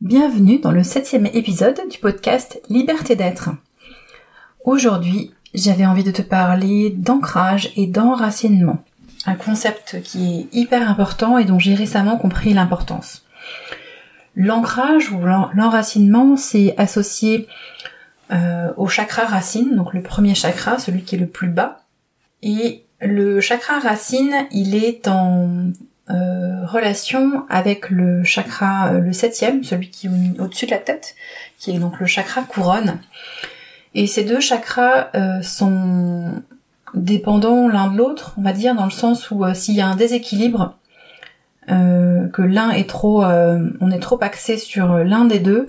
Bienvenue dans le septième épisode du podcast Liberté d'être. Aujourd'hui, j'avais envie de te parler d'ancrage et d'enracinement. Un concept qui est hyper important et dont j'ai récemment compris l'importance. L'ancrage ou l'enracinement, c'est associé euh, au chakra racine, donc le premier chakra, celui qui est le plus bas. Et le chakra racine, il est en euh, relation avec le chakra, euh, le septième, celui qui est au-dessus de la tête, qui est donc le chakra couronne. Et ces deux chakras sont dépendants l'un de l'autre, on va dire, dans le sens où s'il y a un déséquilibre, que l'un est trop, on est trop axé sur l'un des deux,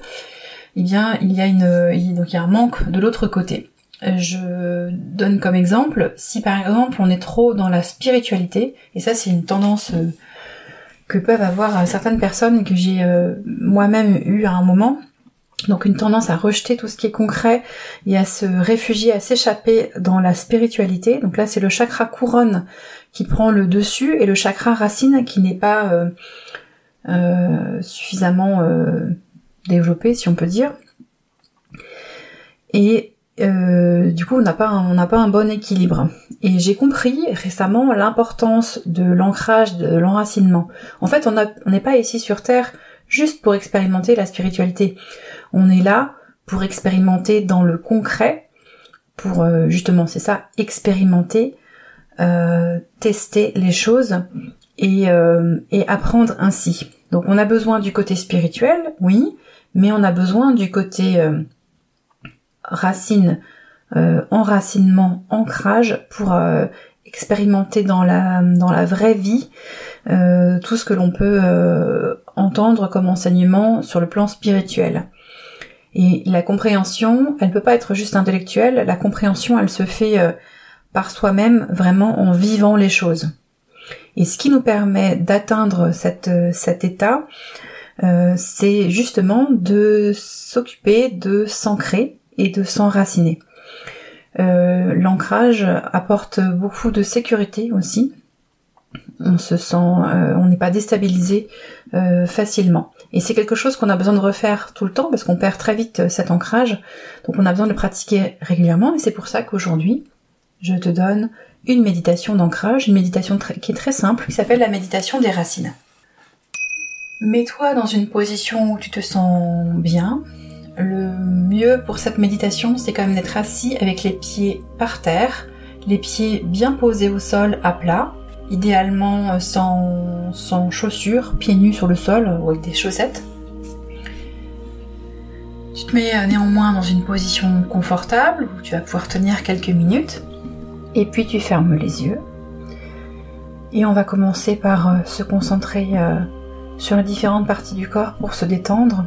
eh bien, il y a une, donc il y a un manque de l'autre côté. Je donne comme exemple, si par exemple on est trop dans la spiritualité, et ça c'est une tendance euh, que peuvent avoir certaines personnes que j'ai euh, moi-même eu à un moment, donc une tendance à rejeter tout ce qui est concret et à se réfugier, à s'échapper dans la spiritualité. Donc là c'est le chakra couronne qui prend le dessus et le chakra racine qui n'est pas euh, suffisamment développé, si on peut dire. Et euh, du coup, on n'a pas, un bon équilibre. Et j'ai compris récemment l'importance de l'ancrage, de l'enracinement. En fait, on n'est pas ici sur Terre juste pour expérimenter la spiritualité. On est là pour expérimenter dans le concret, pour euh, justement, c'est ça, expérimenter, euh, tester les choses et, et apprendre ainsi. Donc on a besoin du côté spirituel, oui, mais on a besoin du côté euh, racine, euh, enracinement, ancrage pour euh, expérimenter dans la dans la vraie vie tout ce que l'on peut entendre comme enseignement sur le plan spirituel. Et la compréhension, elle peut pas être juste intellectuelle, la compréhension, elle se fait par soi-même vraiment en vivant les choses. Et ce qui nous permet d'atteindre cet état, euh, c'est justement de s'occuper de s'ancrer et de s'enraciner. Euh, l'ancrage apporte beaucoup de sécurité aussi. On se sent, euh, on n'est pas déstabilisé facilement. Et c'est quelque chose qu'on a besoin de refaire tout le temps parce qu'on perd très vite cet ancrage. Donc on a besoin de le pratiquer régulièrement. Et c'est pour ça qu'aujourd'hui, je te donne une méditation d'ancrage, une méditation qui est très simple, qui s'appelle la méditation des racines. Mets-toi dans une position où tu te sens bien. Le mieux pour cette méditation, c'est quand même d'être assis avec les pieds par terre, les pieds bien posés au sol à plat, idéalement sans, chaussures, pieds nus sur le sol ou avec des chaussettes. Tu te mets néanmoins dans une position confortable où tu vas pouvoir tenir quelques minutes. Et puis tu fermes les yeux. Et on va commencer par euh, se concentrer euh, sur les différentes parties du corps pour se détendre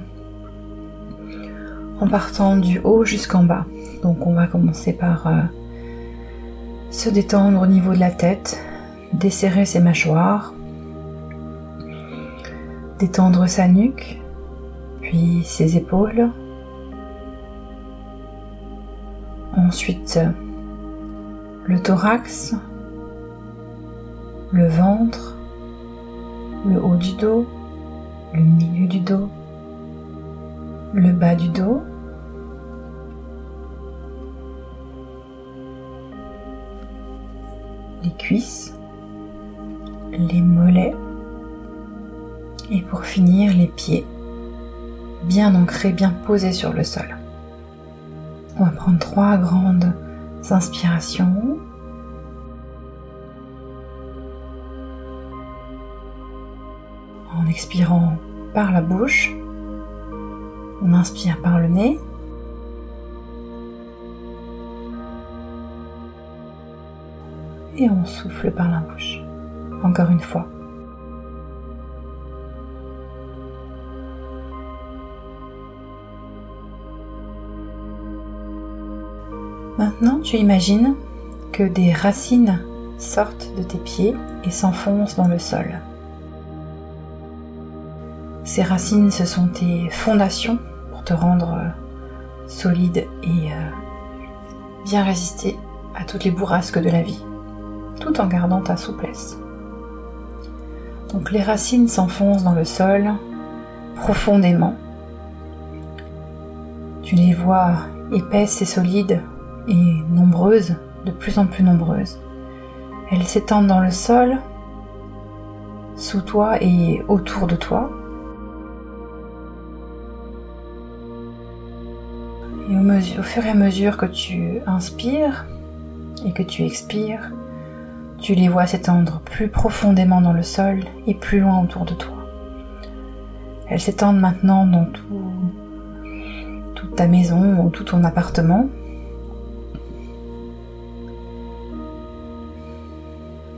en partant du haut jusqu'en bas. Donc on va commencer par euh, se détendre au niveau de la tête, desserrer ses mâchoires, détendre sa nuque, puis ses épaules. Ensuite le thorax, le ventre, le haut du dos, le milieu du dos, le bas du dos, les cuisses, les mollets et pour finir les pieds bien ancrés, bien posés sur le sol. On va prendre trois grandes inspirations. en expirant par la bouche. On inspire par le nez. Et on souffle par la bouche. Encore une fois. Maintenant, tu imagines que des racines sortent de tes pieds et s'enfoncent dans le sol. Ces racines, ce sont tes fondations pour te rendre euh, solide et euh, bien résister à toutes les bourrasques de la vie, tout en gardant ta souplesse. Donc les racines s'enfoncent dans le sol profondément Tu les vois épaisses et solides et nombreuses, de plus en plus nombreuses. Elles s'étendent dans le sol, sous toi et autour de toi. Au, fur et à mesure que tu inspires et que tu expires, tu les vois s'étendre plus profondément dans le sol et plus loin autour de toi. Elles s'étendent maintenant dans tout, toute ta maison ou tout ton appartement.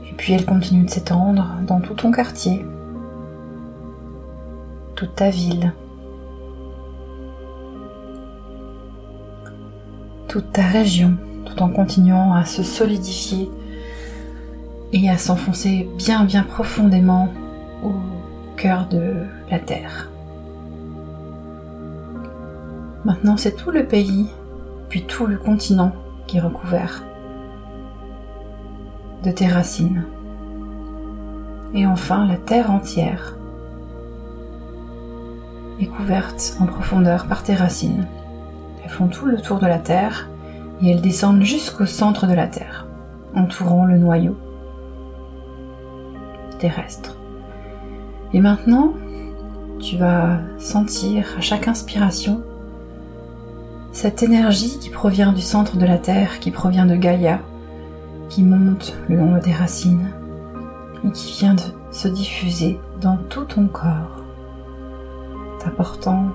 Et puis elles continuent de s'étendre dans tout ton quartier, toute ta ville, toute ta région, tout en continuant à se solidifier et à s'enfoncer bien bien profondément au cœur de la Terre. Maintenant c'est tout le pays, puis tout le continent qui est recouvert de tes racines. Et enfin la Terre entière est couverte en profondeur par tes racines. Elles font tout le tour de la Terre et elles descendent jusqu'au centre de la Terre, entourant le noyau terrestre. Et maintenant, tu vas sentir à chaque inspiration cette énergie qui provient du centre de la Terre, qui provient de Gaïa, qui monte le long de tes racines et qui vient de se diffuser dans tout ton corps, t'apportant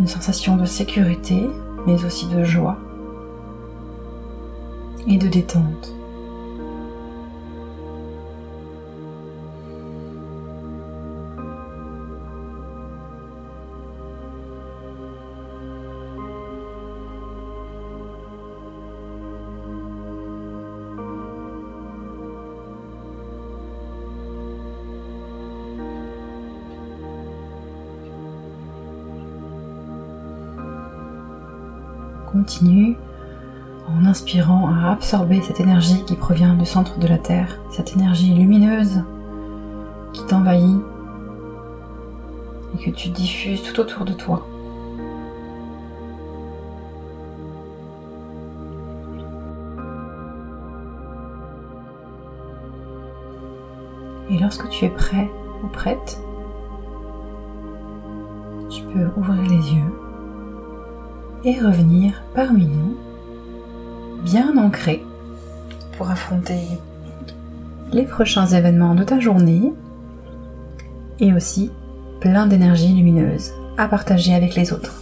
une sensation de sécurité, mais aussi de joie et de détente. Continue en inspirant à absorber cette énergie qui provient du centre de la Terre, cette énergie lumineuse qui t'envahit et que tu diffuses tout autour de toi. Et lorsque tu es prêt ou prête, tu peux ouvrir les yeux et revenir parmi nous, bien ancré, pour affronter les prochains événements de ta journée et aussi plein d'énergie lumineuse à partager avec les autres.